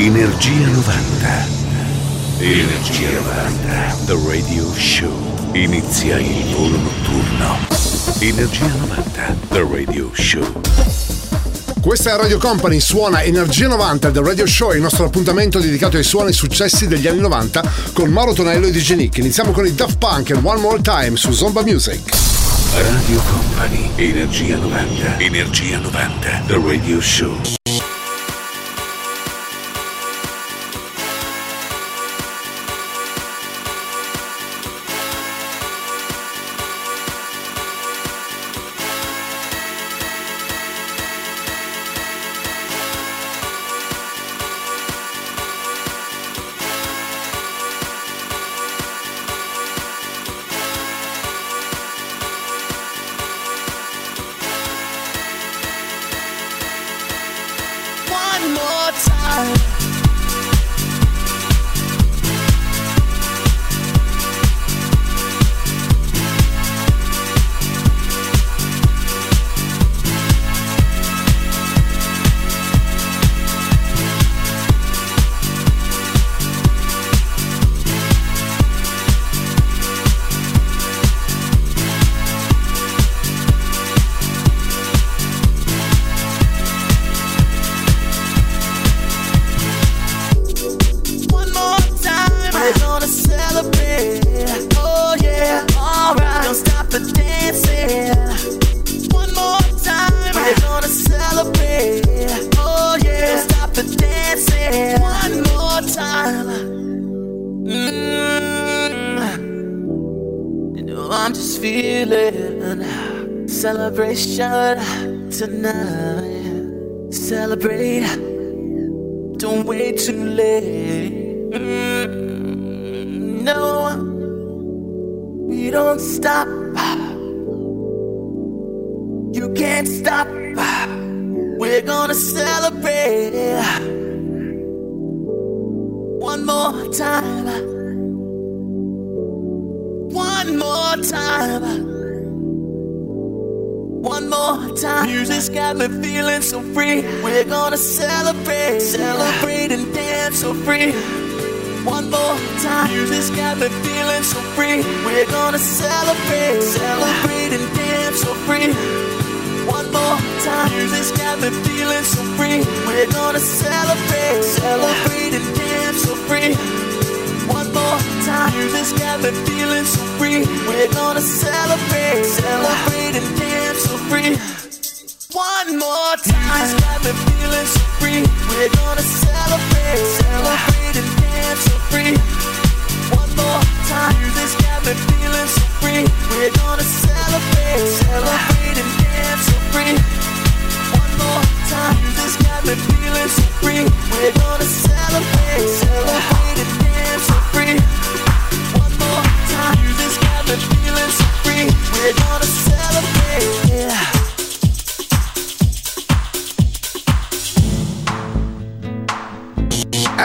Energia 90. Energia 90. The Radio Show. Inizia il volo notturno. Energia 90. The Radio Show. Questa è Radio Company, suona Energia 90 The Radio Show, il nostro appuntamento dedicato ai suoni e successi degli anni 90 con Mauro Tonello e DJ Nick. Iniziamo con i Daft Punk e One More Time su Zomba Music. Radio Company, Energia 90, Energia 90, The Radio Show.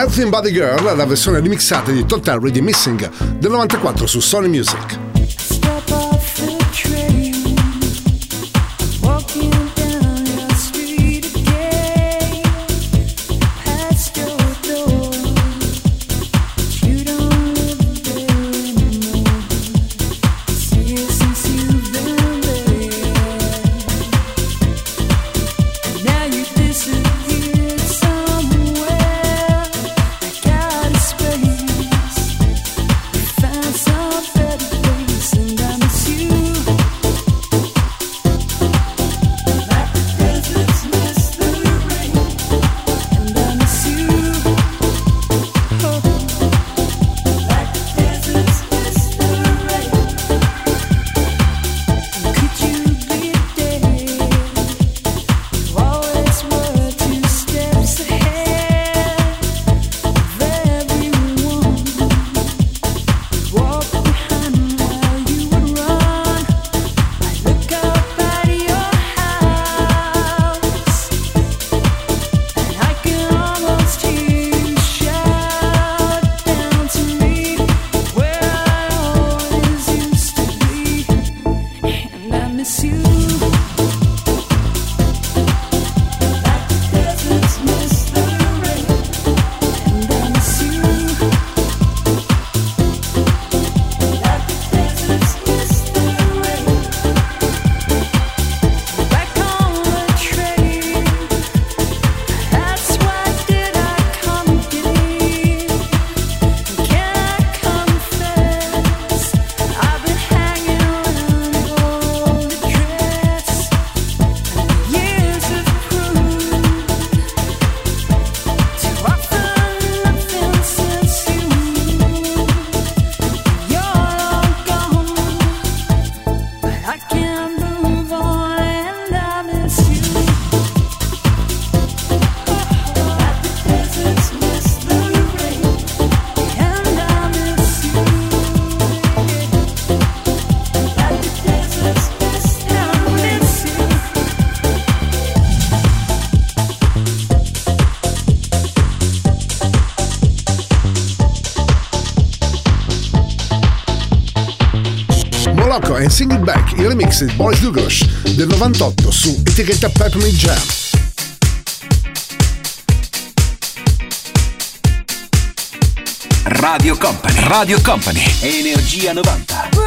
Healthy Body Girl, la versione remixata di Total Ready Missing del 94 su Sony Music. remix di Boris Dugosh del 98 su etichetta Peppermint Jam. Radio Company, Radio Company, Energia 90.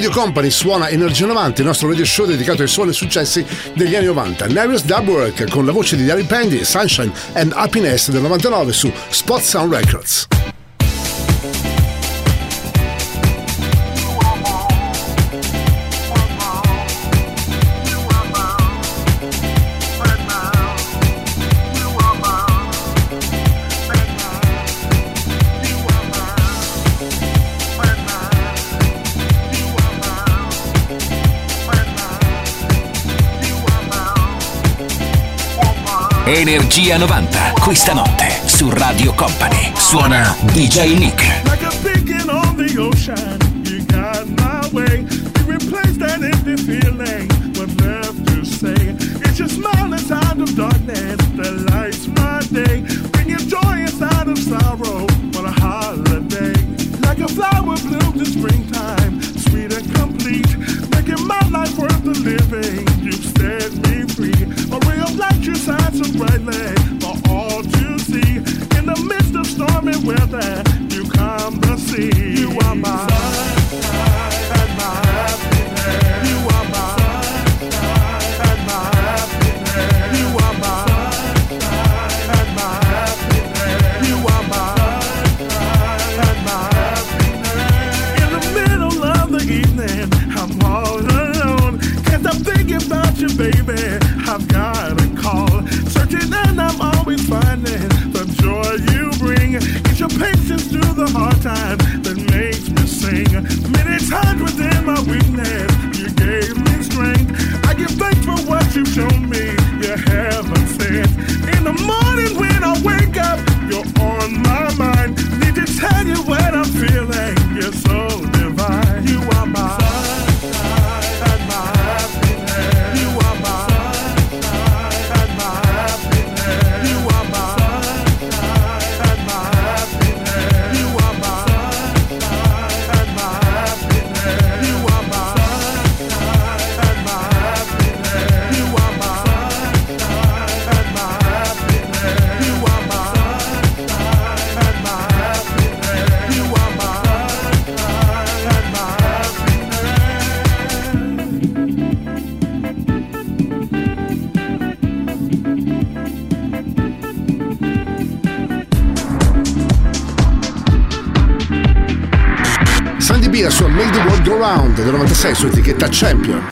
Radio Company suona Energia 90, il nostro radio show dedicato ai suoni successi degli anni 90. Nervous Dub Work con la voce di Larry Pandy, Sunshine and Happiness del 99 su Spot Sound Records. Energia 90, questa notte su Radio Company. Suona DJ Nick. Like a beacon on the ocean, you got my way. You replace that empty feeling with love to say. It's your smile inside of darkness, the light. hard times that makes me sing. Many times within my weakness, you gave me strength. I give thanks for what you've shown me. You haven't said. In the morning when I wake up, you're on my mind. Need to tell you what I'm feeling. You're so del 96 su etichetta Champion.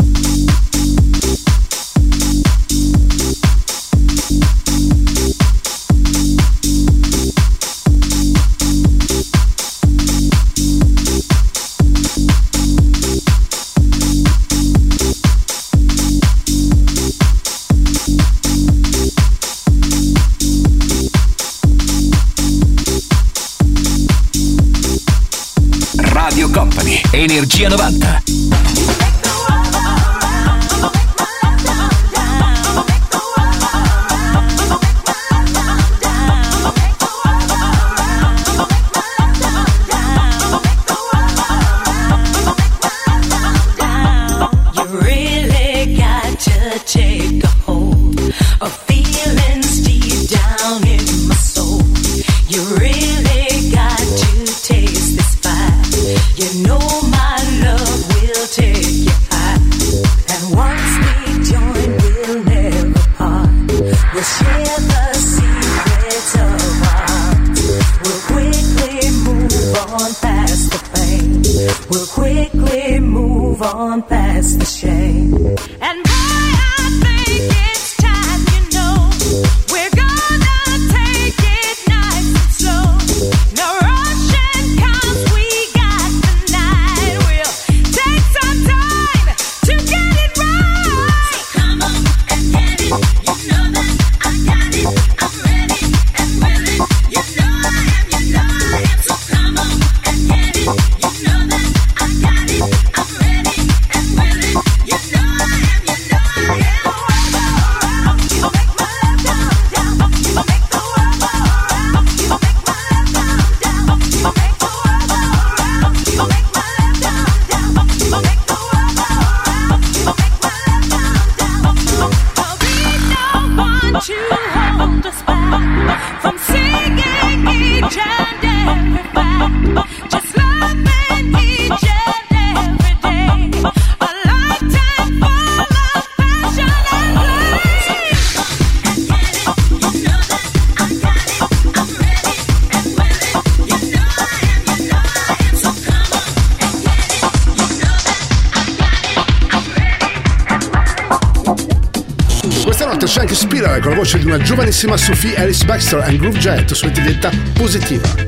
Energia 90. Giovanissima Sophie Alice Baxter and Groove Jet su etichetta positiva.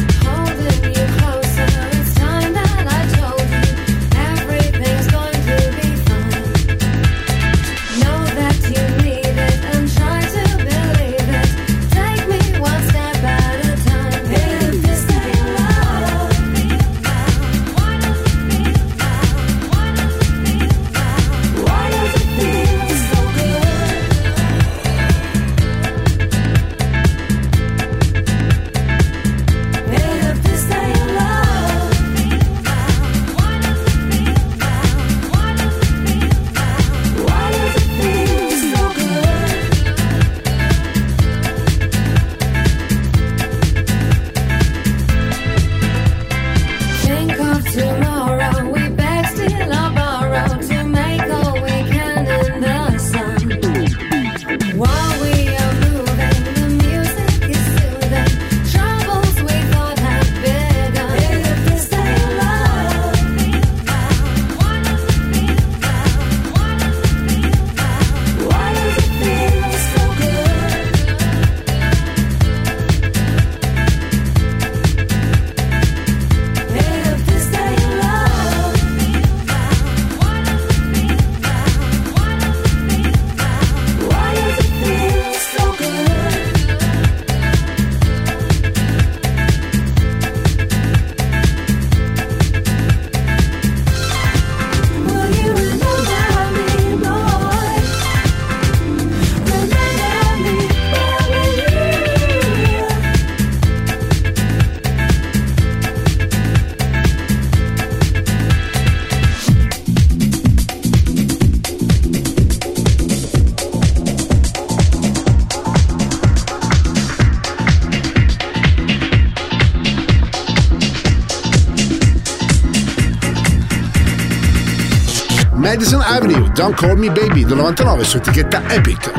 Avenue, Don't Call Me Baby del 99 su etichetta Epic.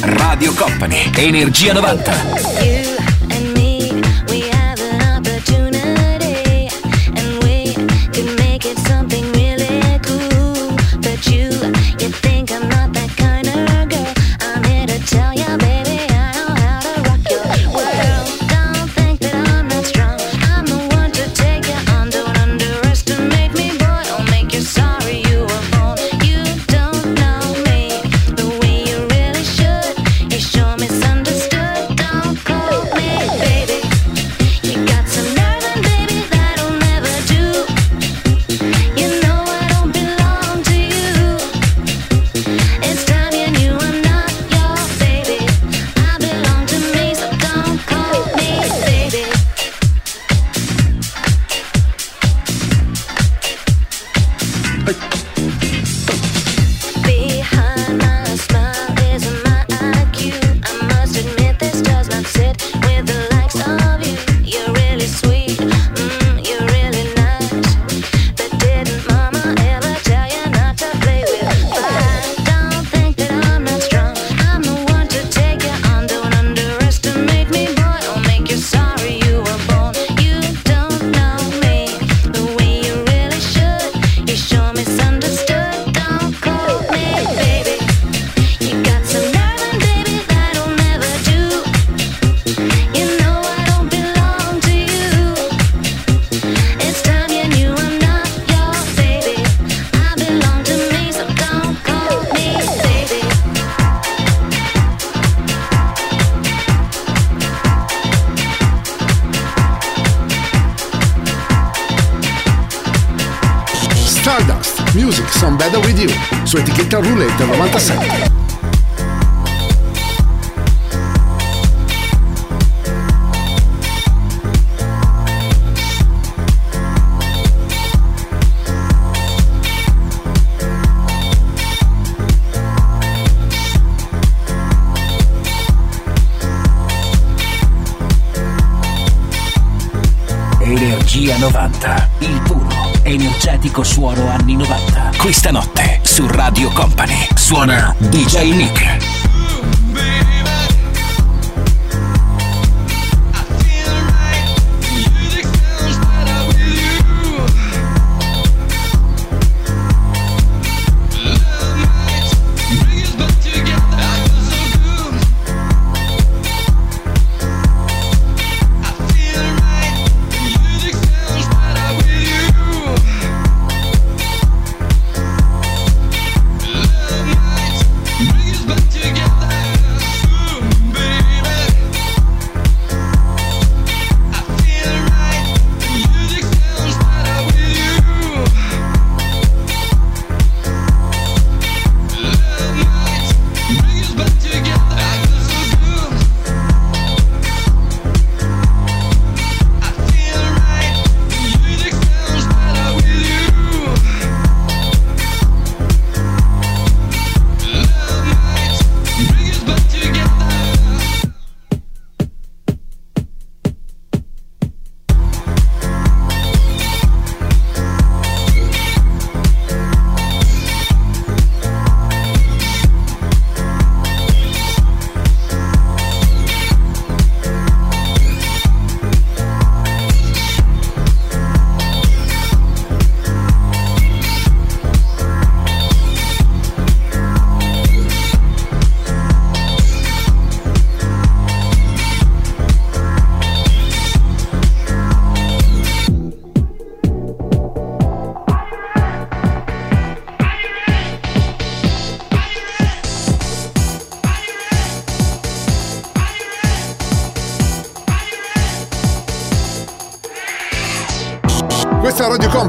Radio Company, Energia 90.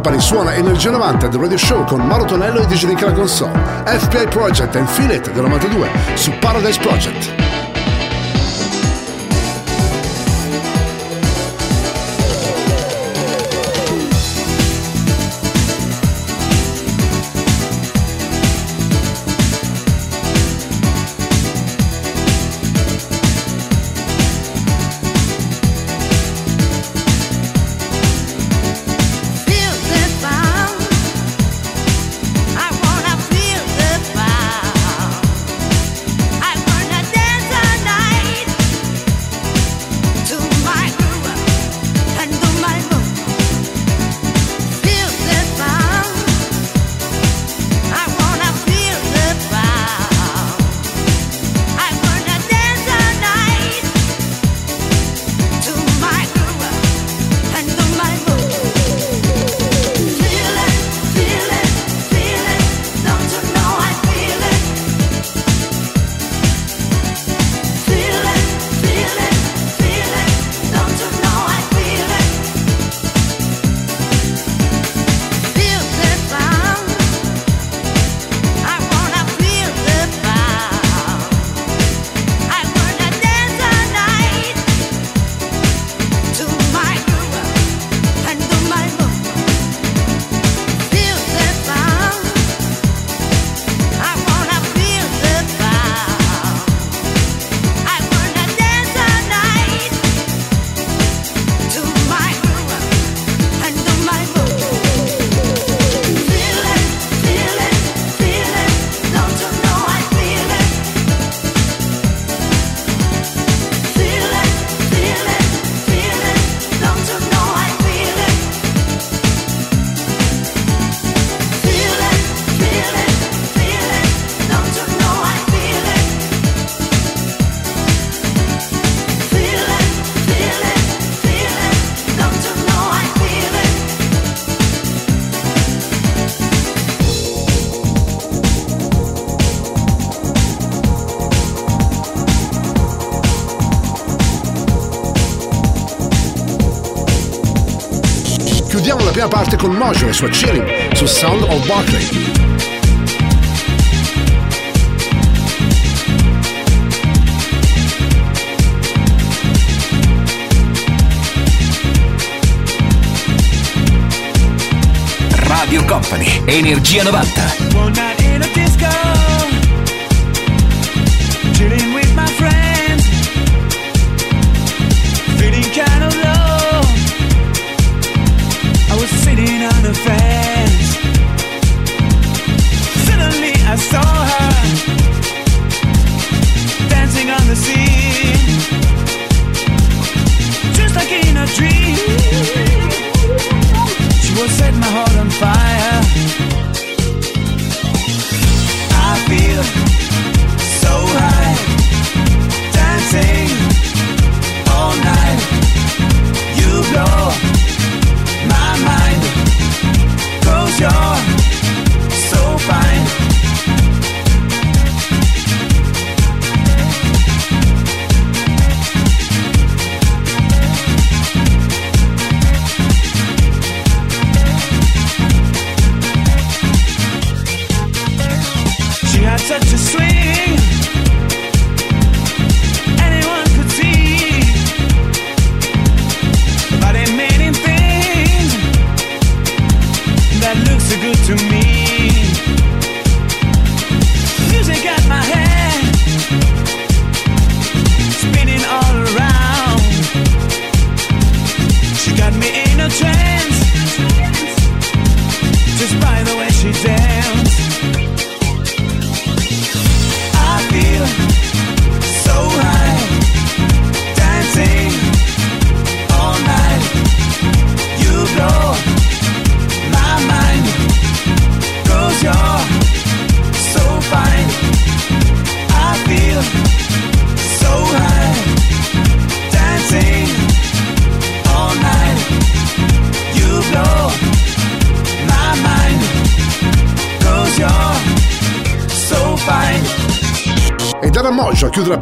Company suona Energia 90 del Radio Show con Mauro Tonello e DJ Nicola Console. FPI Project and It del 92 su Paradise Project. parte con Mojo e sua Chilling su Sound of Barclay. Radio Company, Energia 90.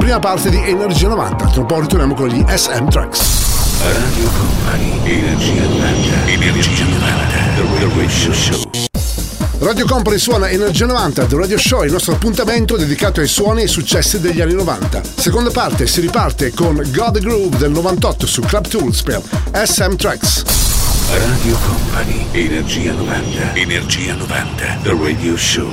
prima parte di Energia 90. Tra un po' ritorniamo con gli SM Tracks. Radio Company, Energia 90, Energia 90, The Radio Show. Radio Company suona Energia 90 The Radio Show, il nostro appuntamento dedicato ai suoni e successi degli anni 90. Seconda parte si riparte con God Groove del 98 su Club Tools per SM Tracks. Radio Company, Energia 90, Energia 90, The Radio Show.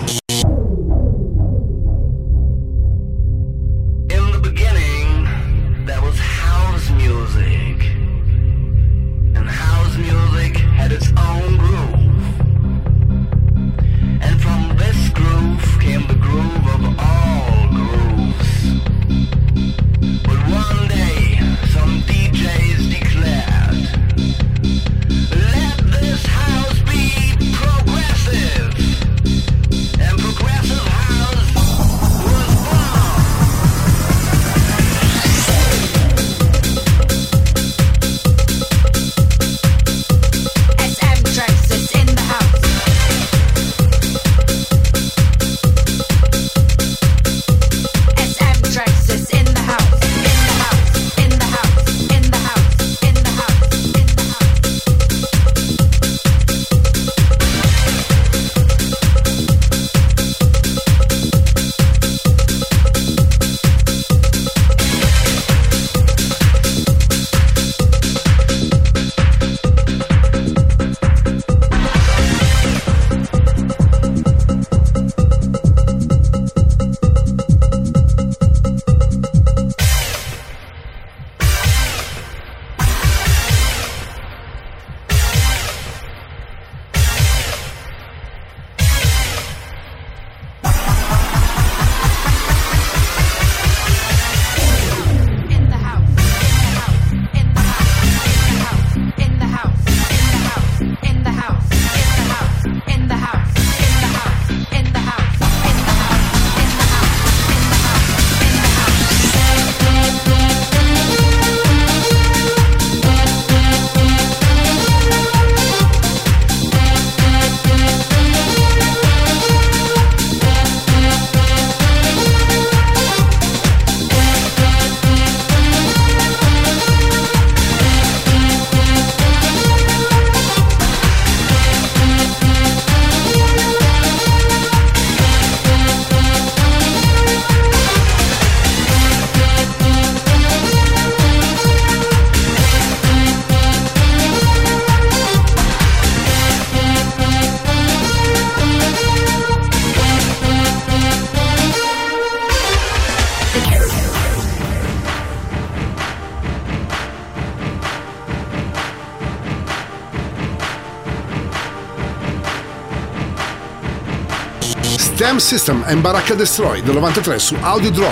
System and Baracca Destroy del 93 su Audio Draw.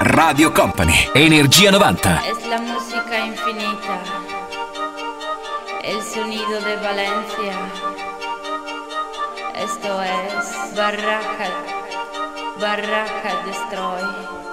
Radio Company, Energia 90. Es la música infinita, el sonido de Valencia. Esto es Barraca, Barraca Destroy.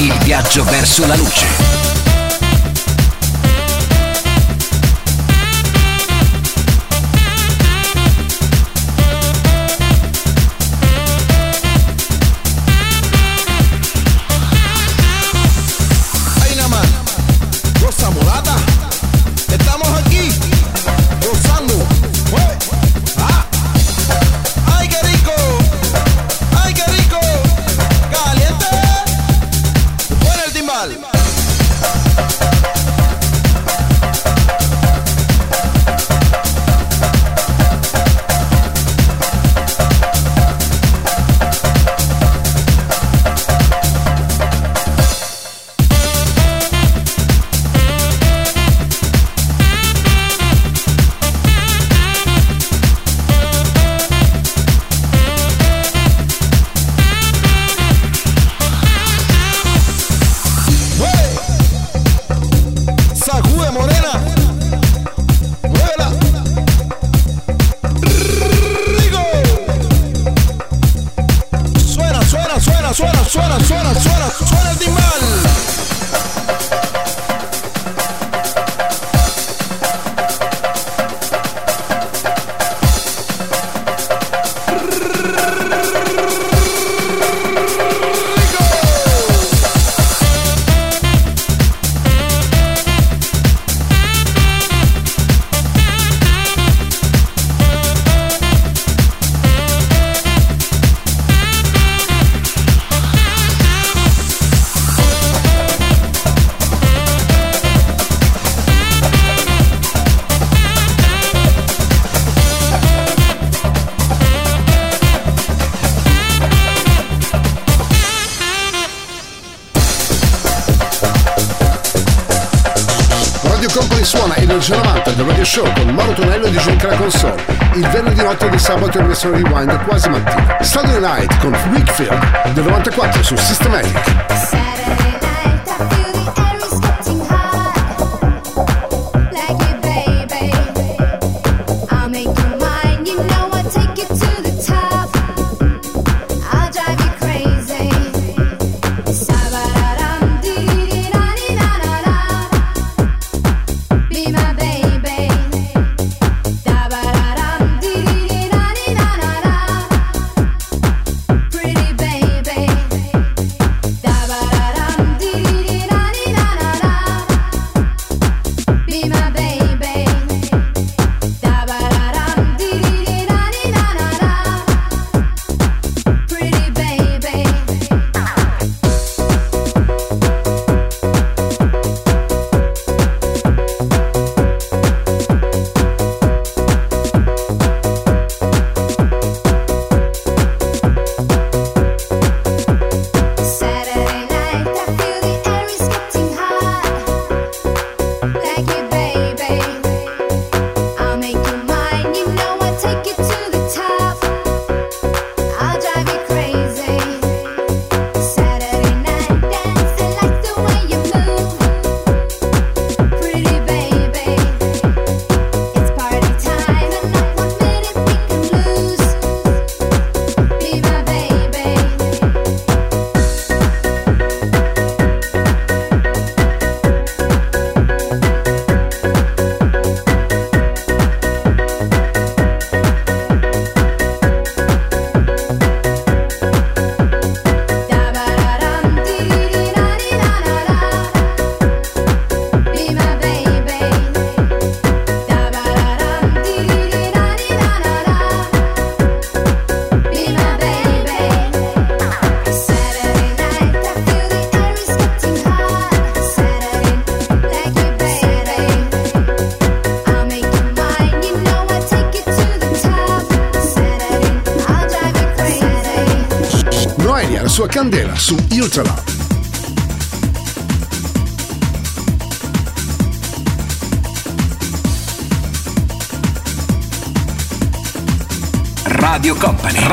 Il viaggio verso la luce. Rewind quasi mattina. Saturday Night con Wickfield del 94 su Systematic.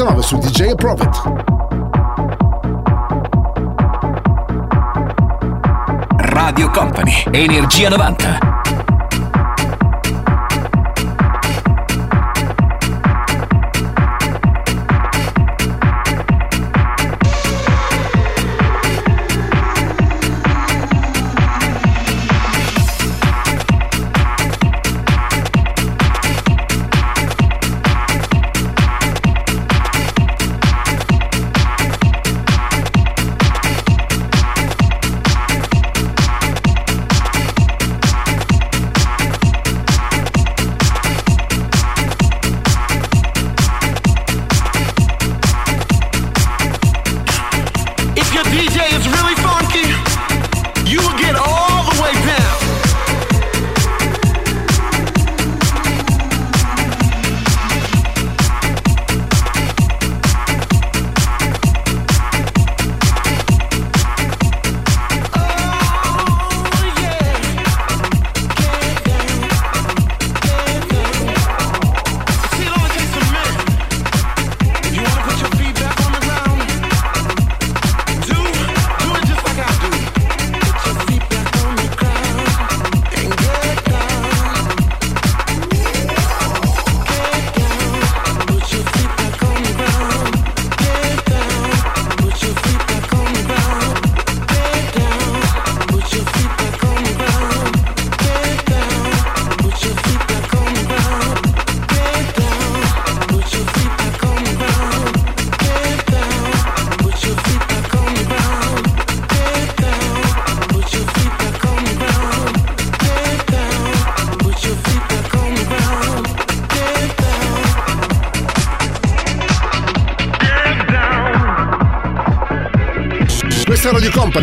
89 su DJ Profit. Radio Company, Energia 90.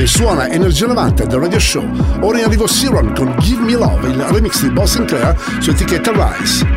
Suona Energia 90 del Radio Show. Ora in arrivo Siron con Give Me Love, il remix di Boss Sinclair su etichetta Rise.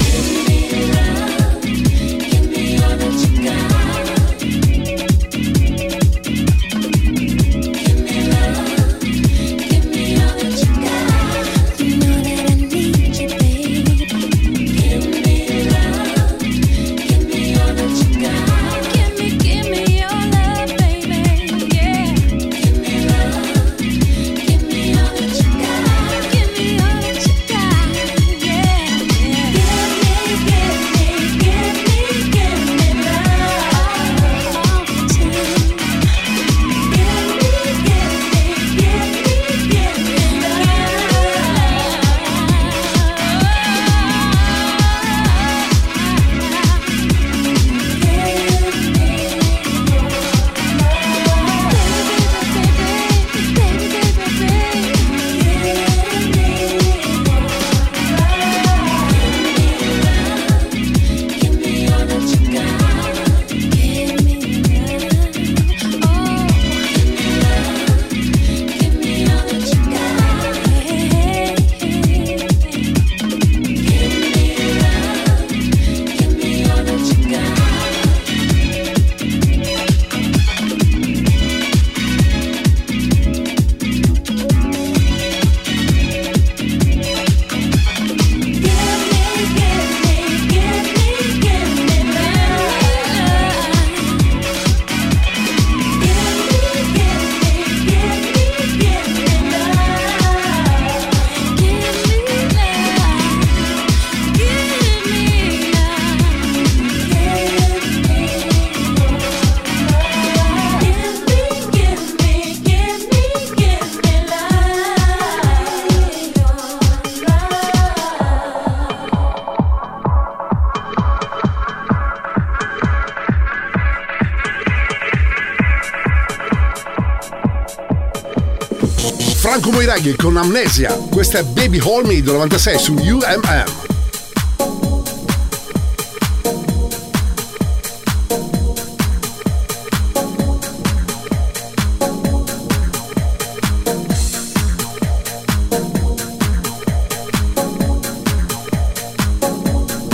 I reggae con Amnesia. Questa è Baby Hold Me del 96 su UMM.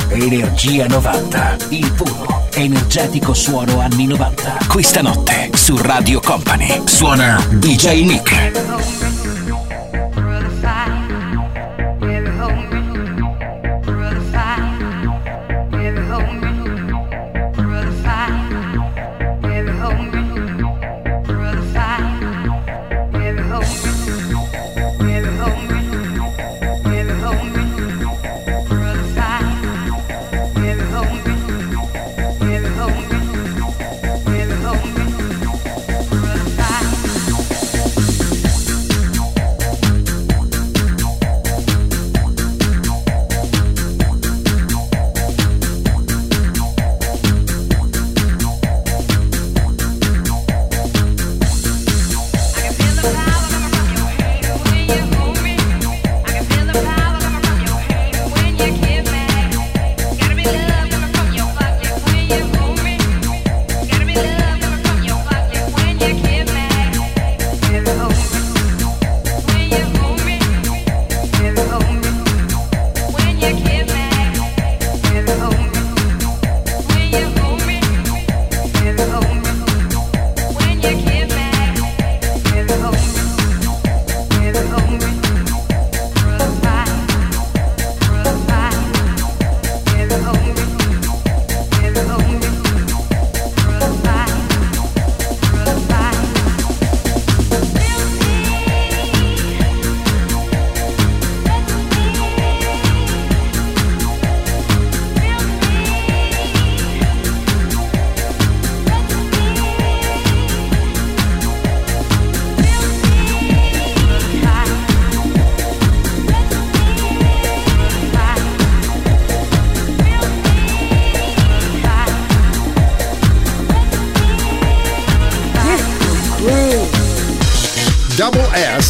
Energia 90, il puro, energetico suono anni 90. Questa notte su Radio Company suona DJ Nick.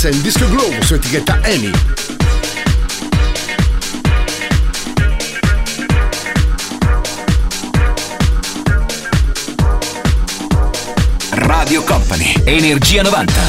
In Disco Glow su etichetta EMI. Radio Company, Energia 90.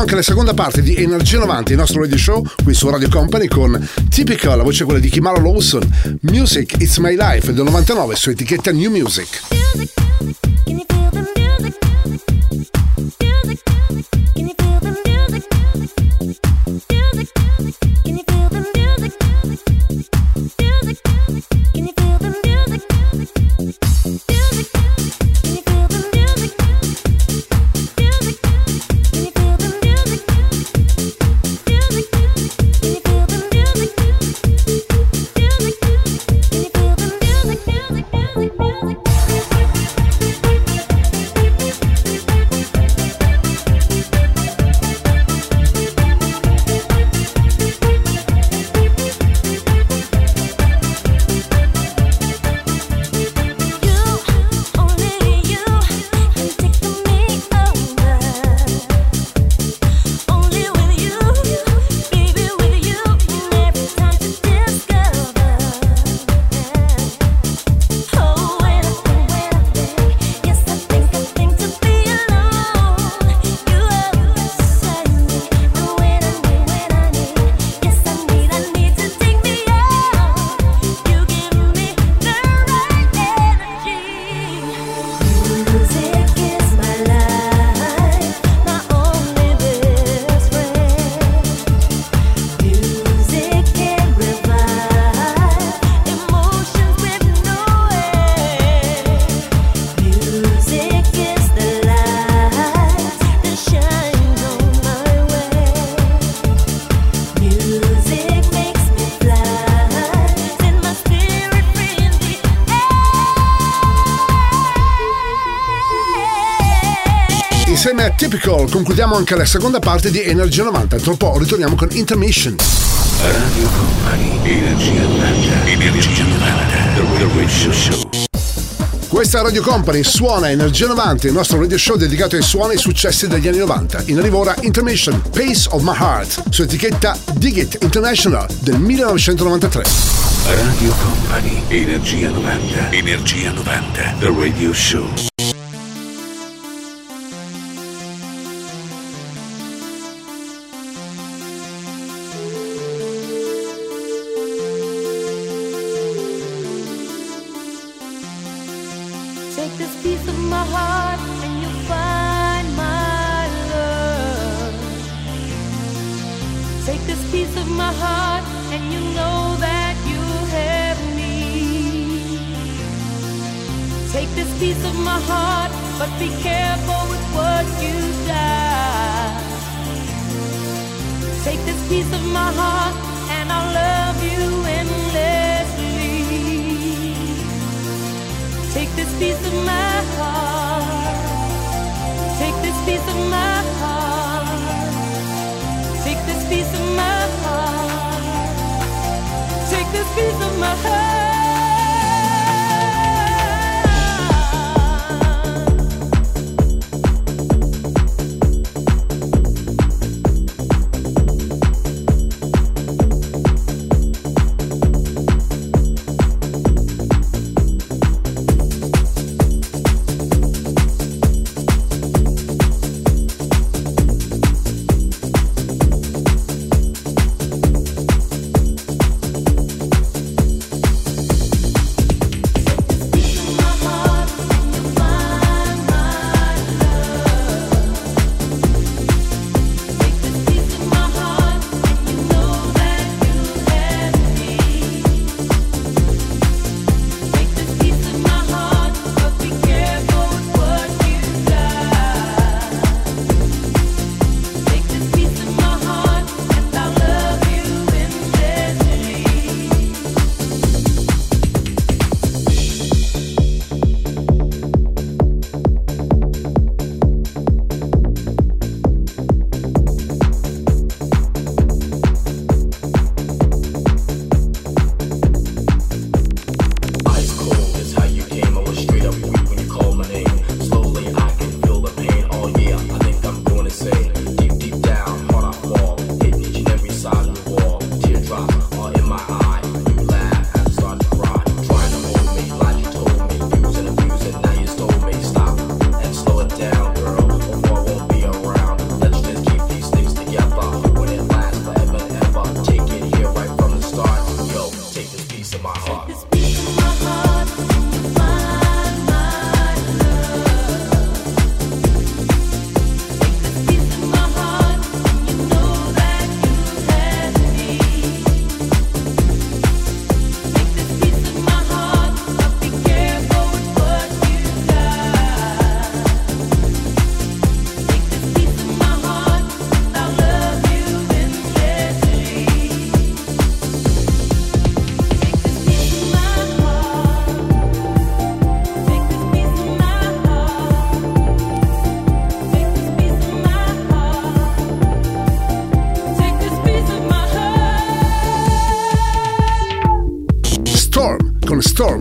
Anche la seconda parte di Energia 90, il nostro radio show qui su Radio Company con Typical, la voce quella di Kimara Lawson, Music It's My Life del 99 su etichetta New Music. Concludiamo anche la seconda parte di Energia 90. Tra un po' ritorniamo con Intermission. Radio Company, Energia 90, Energia 90, The Radio Show. Questa è Radio Company, suona Energia 90, il nostro radio show dedicato ai suoni e successi degli anni 90. In arrivo ora Intermission, Pace of My Heart, su etichetta Dig It International del 1993. Radio Company, Energia 90, Energia 90, The Radio Show.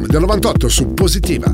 Del 98 su Positiva.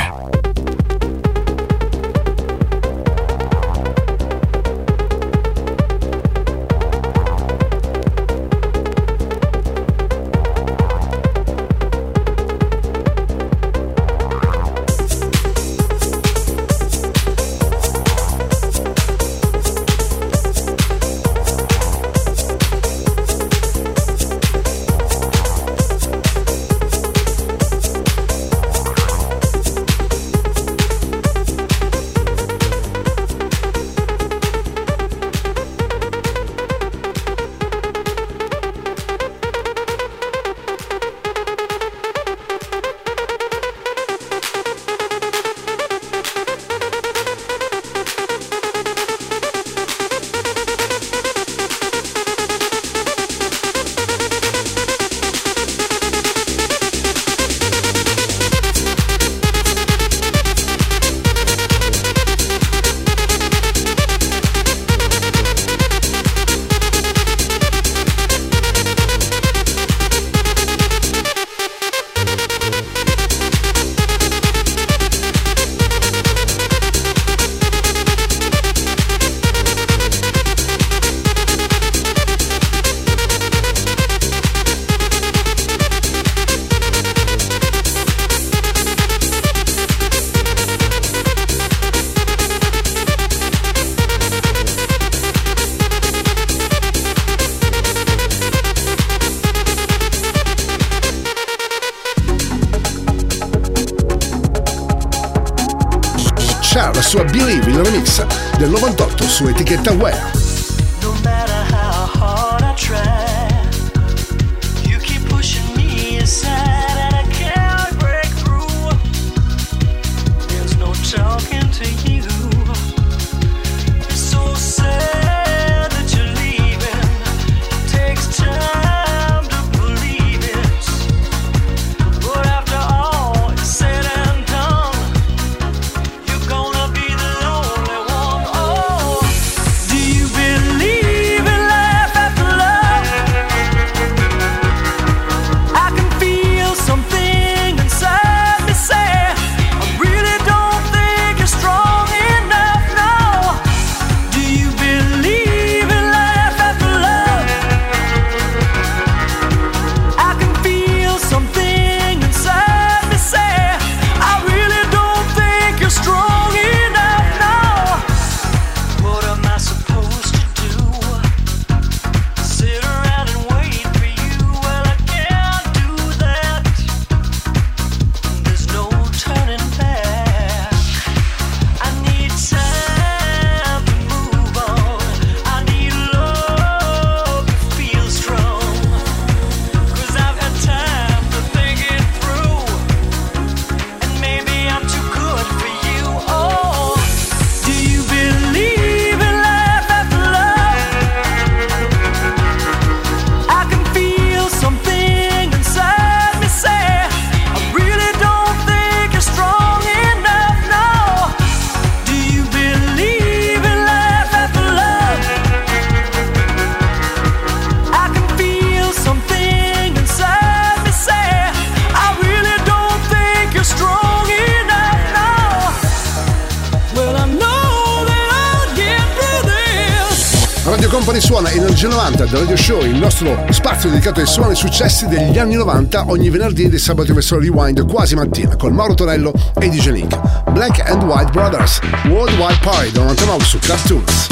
Spazio dedicato ai suoni successi degli anni 90 ogni venerdì di sabato verso Rewind quasi mattina con Mauro Torello e DJ Nick. Black and White Brothers, Worldwide Party del 99 su Cartoons.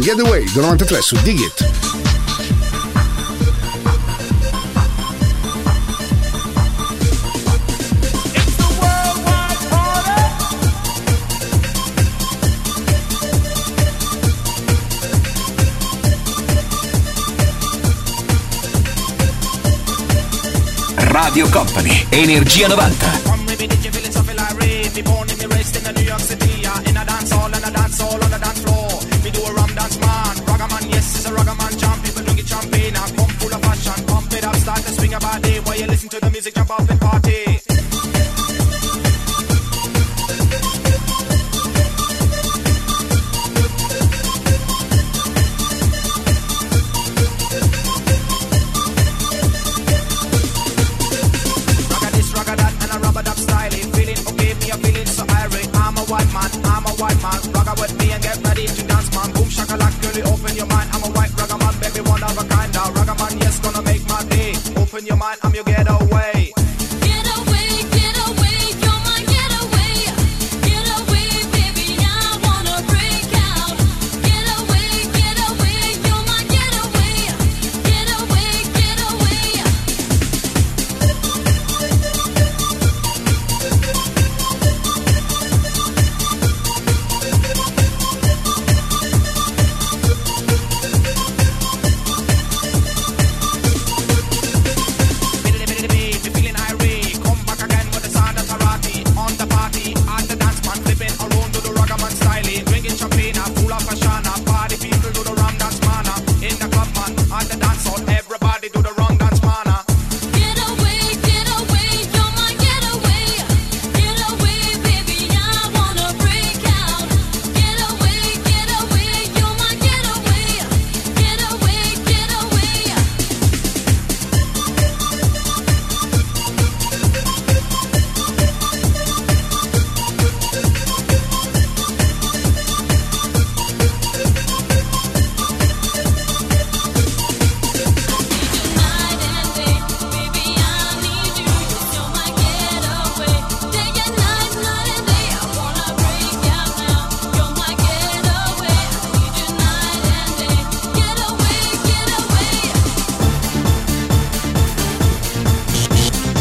Get Away del 93 su Dig. Radio Company, Energia 90.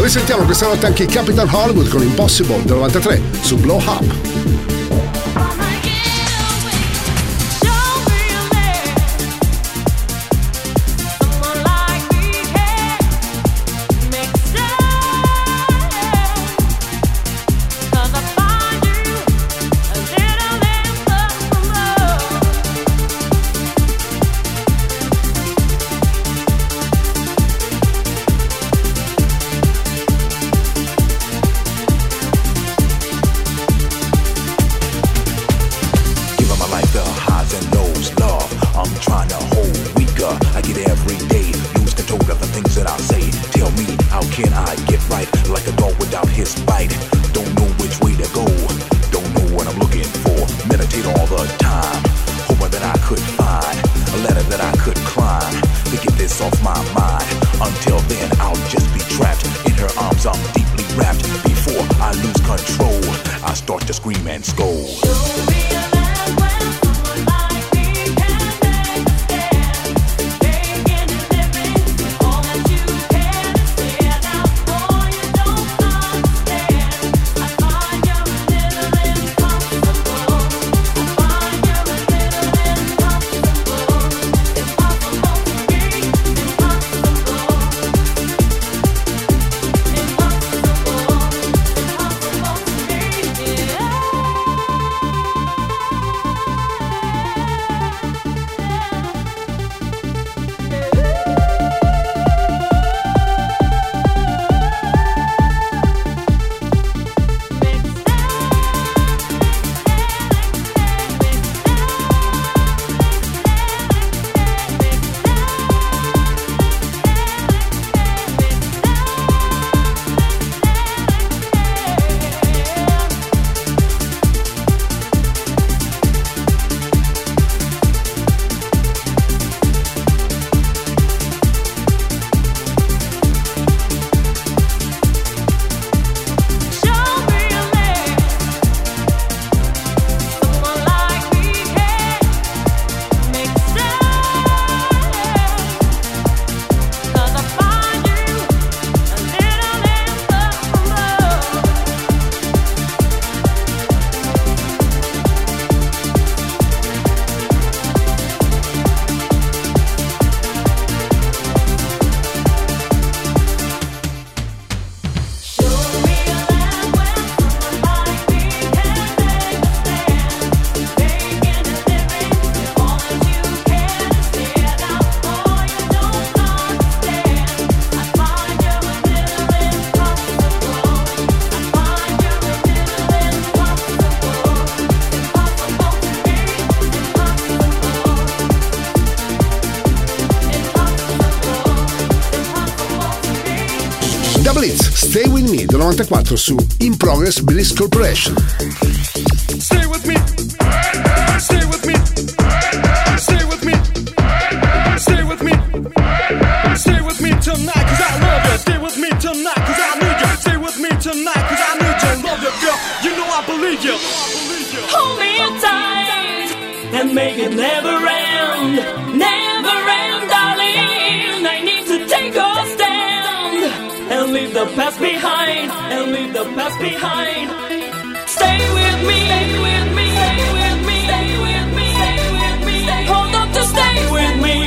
Risentiamo questa notte anche i Capital Hollywood con Impossible del 93 su Blow Up. Del 94 su In Progress Bliss Corporation. Stay with me. Stay with me. Stay with me. Stay with me. Stay with me tonight cause I love you. Stay with me tonight cause I need you. Stay with me tonight cause I need you. Love you, girl. You know I believe you. Hold me tight and make it never end. Never the past behind and leave the past behind. Stay with me, stay with me, stay with me, stay with me, stay with me. Hold on to stay with me,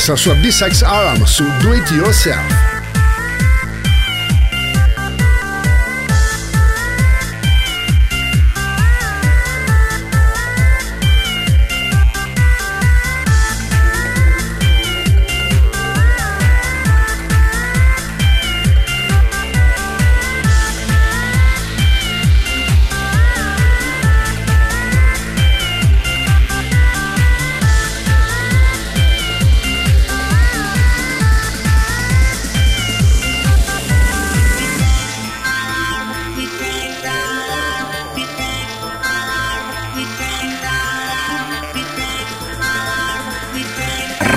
essa é sua B-Sex o Do It Yourself.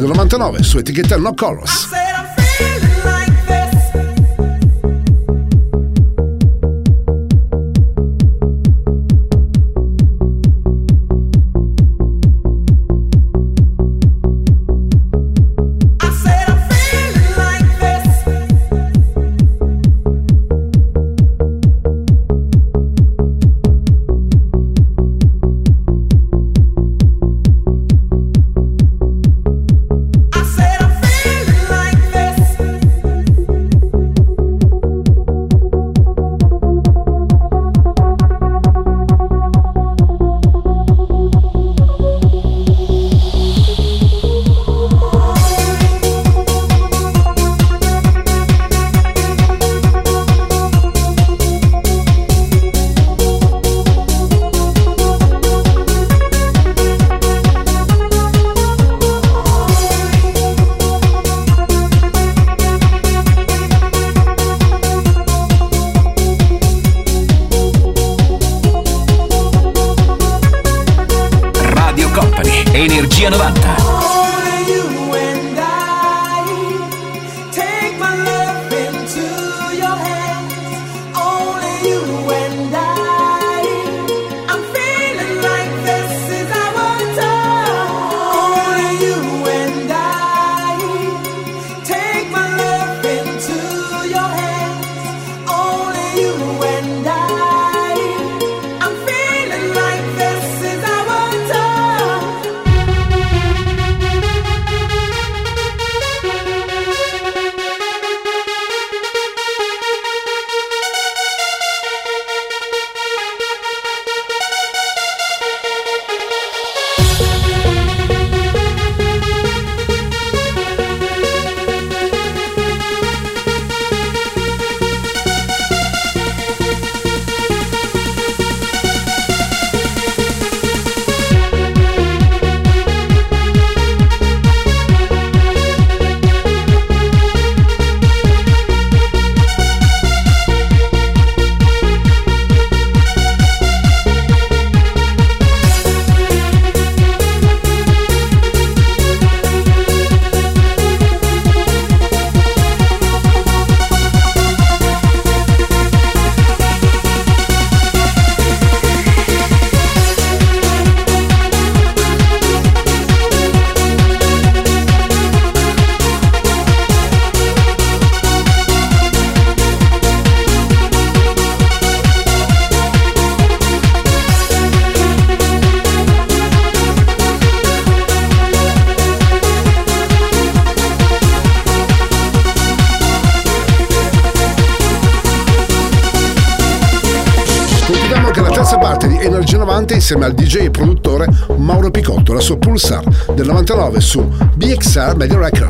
del su etichetta No Colors. medio record.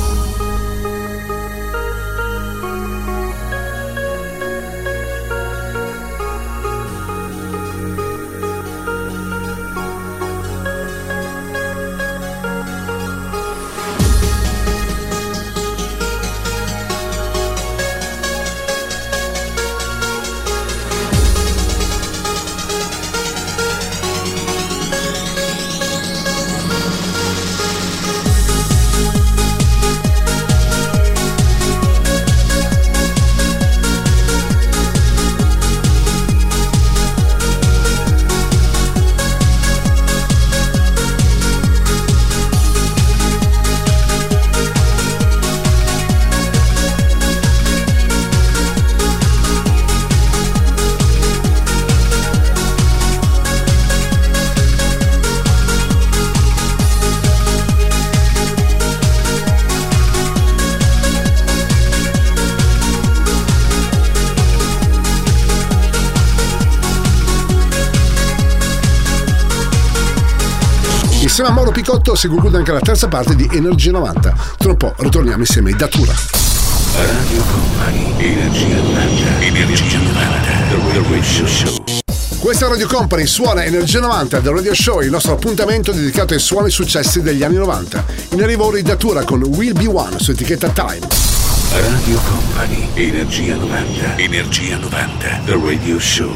Picotto si conclude anche la terza parte di Energia 90. Tra un po' ritorniamo insieme ai Datura. Radio Company, Energia 90, Energia 90, The Radio Show. Questa è Radio Company, suona Energia 90 del Radio Show, il nostro appuntamento dedicato ai suoni successi degli anni 90. In arrivo ora i Datura con Will Be One su etichetta Time. Radio Company, Energia 90, Energia 90, The Radio Show.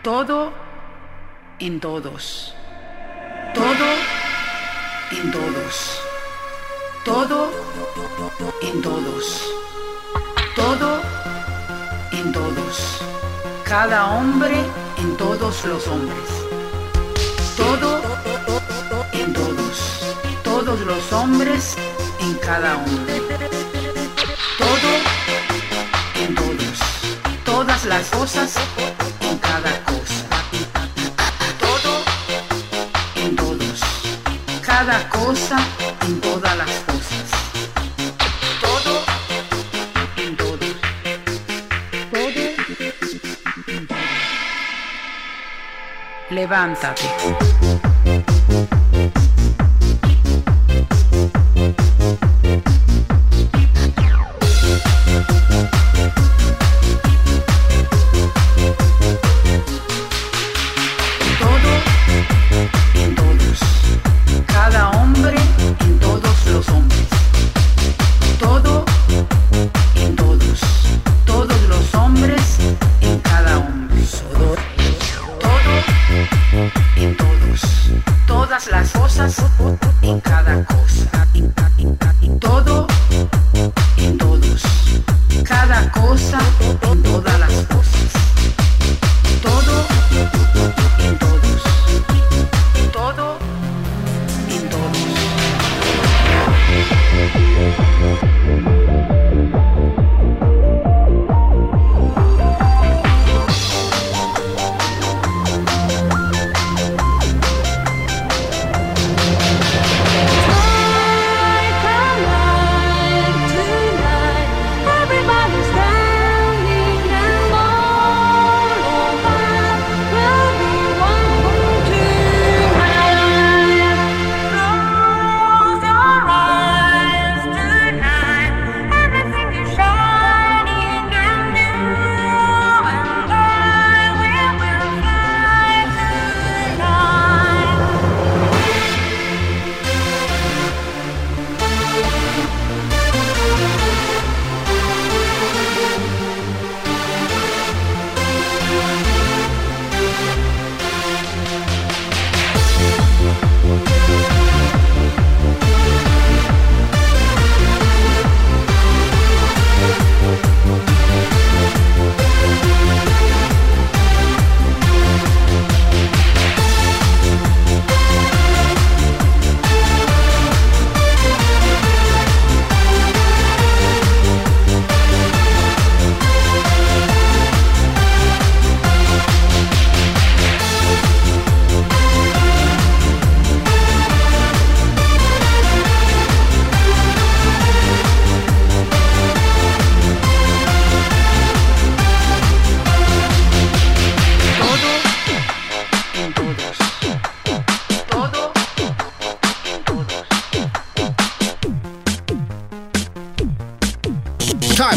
Todo en todos. Todo en todos. Todo en todos. Todo en todos. Cada hombre en todos los hombres. Todo en todos. Todos los hombres en cada hombre. Todo en todos. Todas las cosas en cada. Cada cosa en todas las cosas. Todo en todos. Todo en todos. Levántate.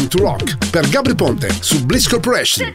To Rock per Gabri Ponte su Bliss Corporation.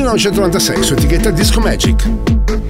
1996 su etichetta Disco Magic.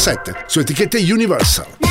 1997 su etichette Universal.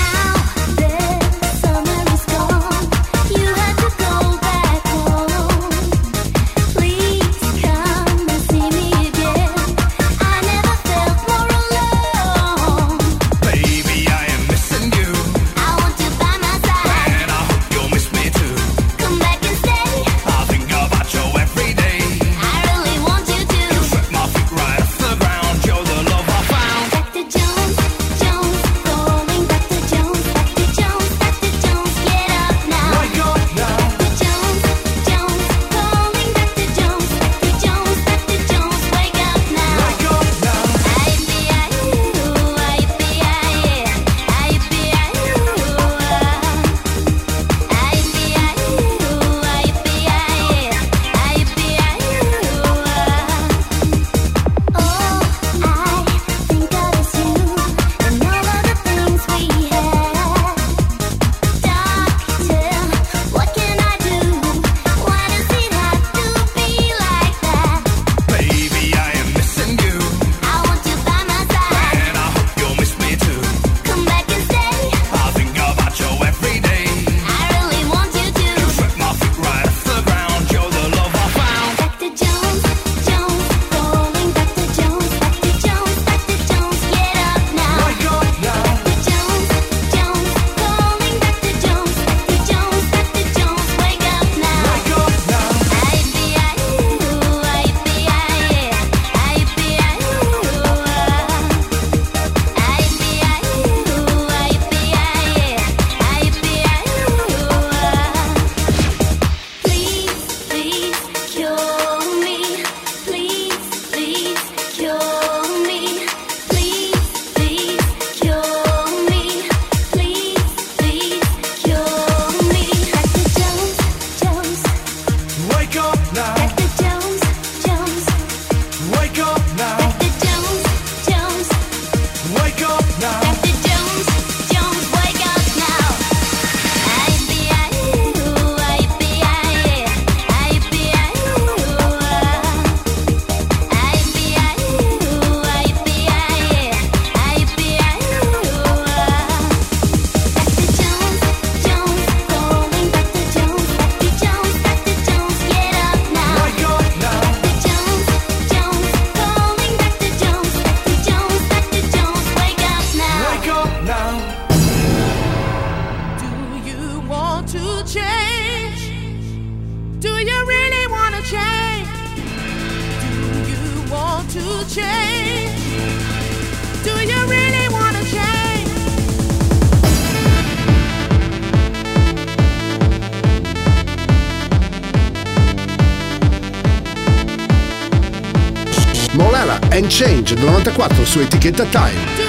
1984 su etichetta Time.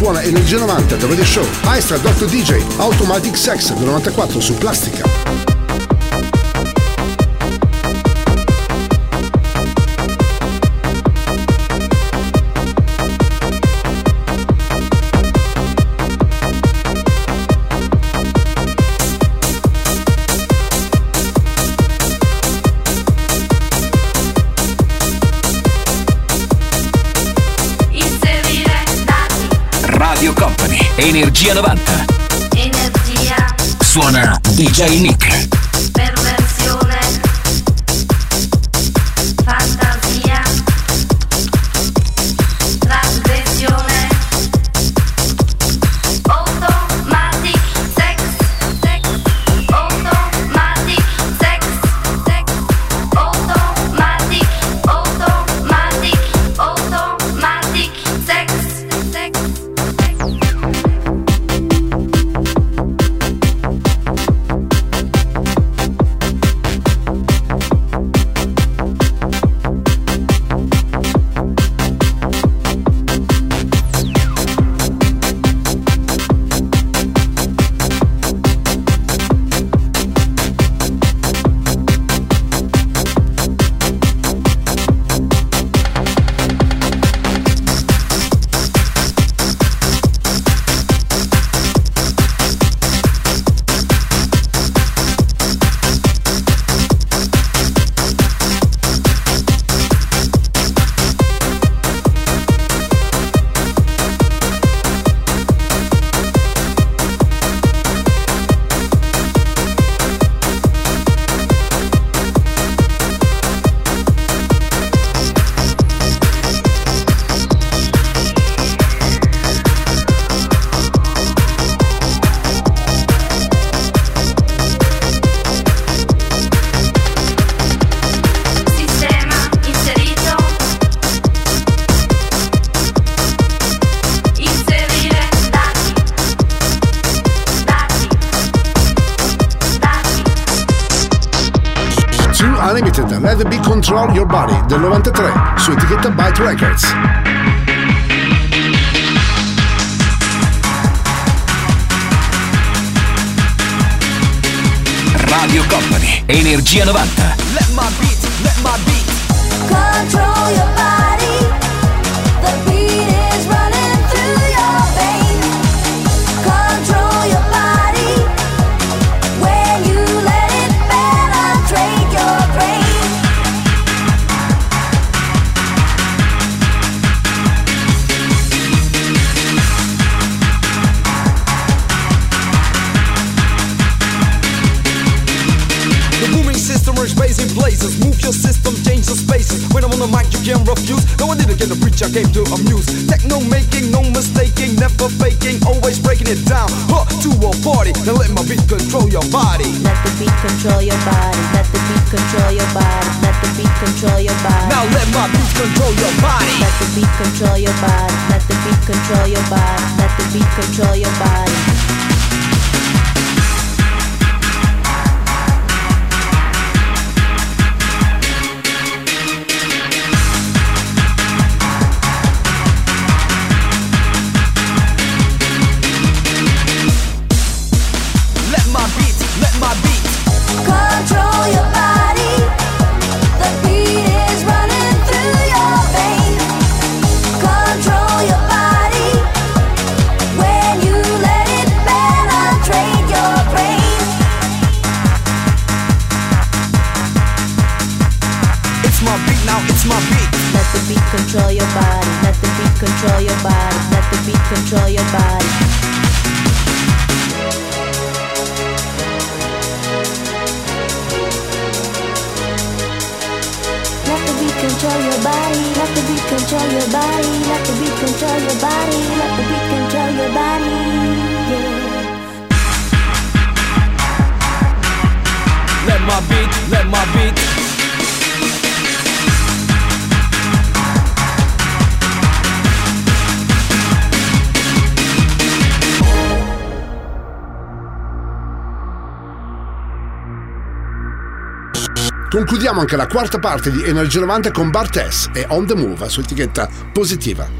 suona Energia 90, The Radio Show, Aistra, Dr. DJ, Automatic Sex 94 su Plastica. Energia 90. Energia. Suona DJ Nick. ascoltiamo anche la quarta parte di Energia 90 con Bartes e On The Move su etichetta positiva.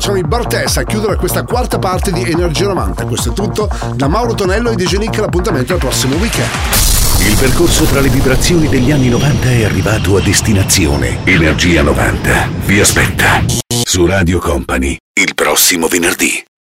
C'erano i Bartes a chiudere questa quarta parte di Energia 90. Questo è tutto. Da Mauro Tonello e DJ Nick l'appuntamento al prossimo weekend. Il percorso tra le vibrazioni degli anni 90 è arrivato a destinazione. Energia 90 vi aspetta su Radio Company il prossimo venerdì.